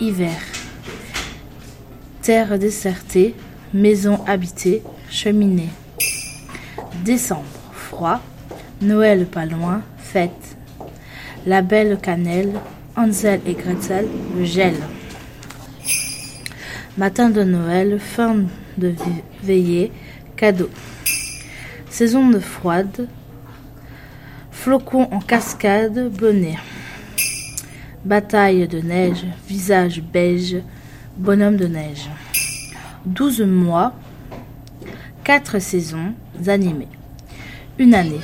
hiver. Terre désertée, maison habitée, cheminée. Décembre, froid, Noël pas loin, fête. La belle cannelle, Hansel et Gretel, le gel. Matin de Noël, fin de veillée, cadeau. Saison de froide, flocons en cascade, bonnet. Bataille de neige, visage beige, bonhomme de neige. Douze mois, quatre saisons animées. Une année.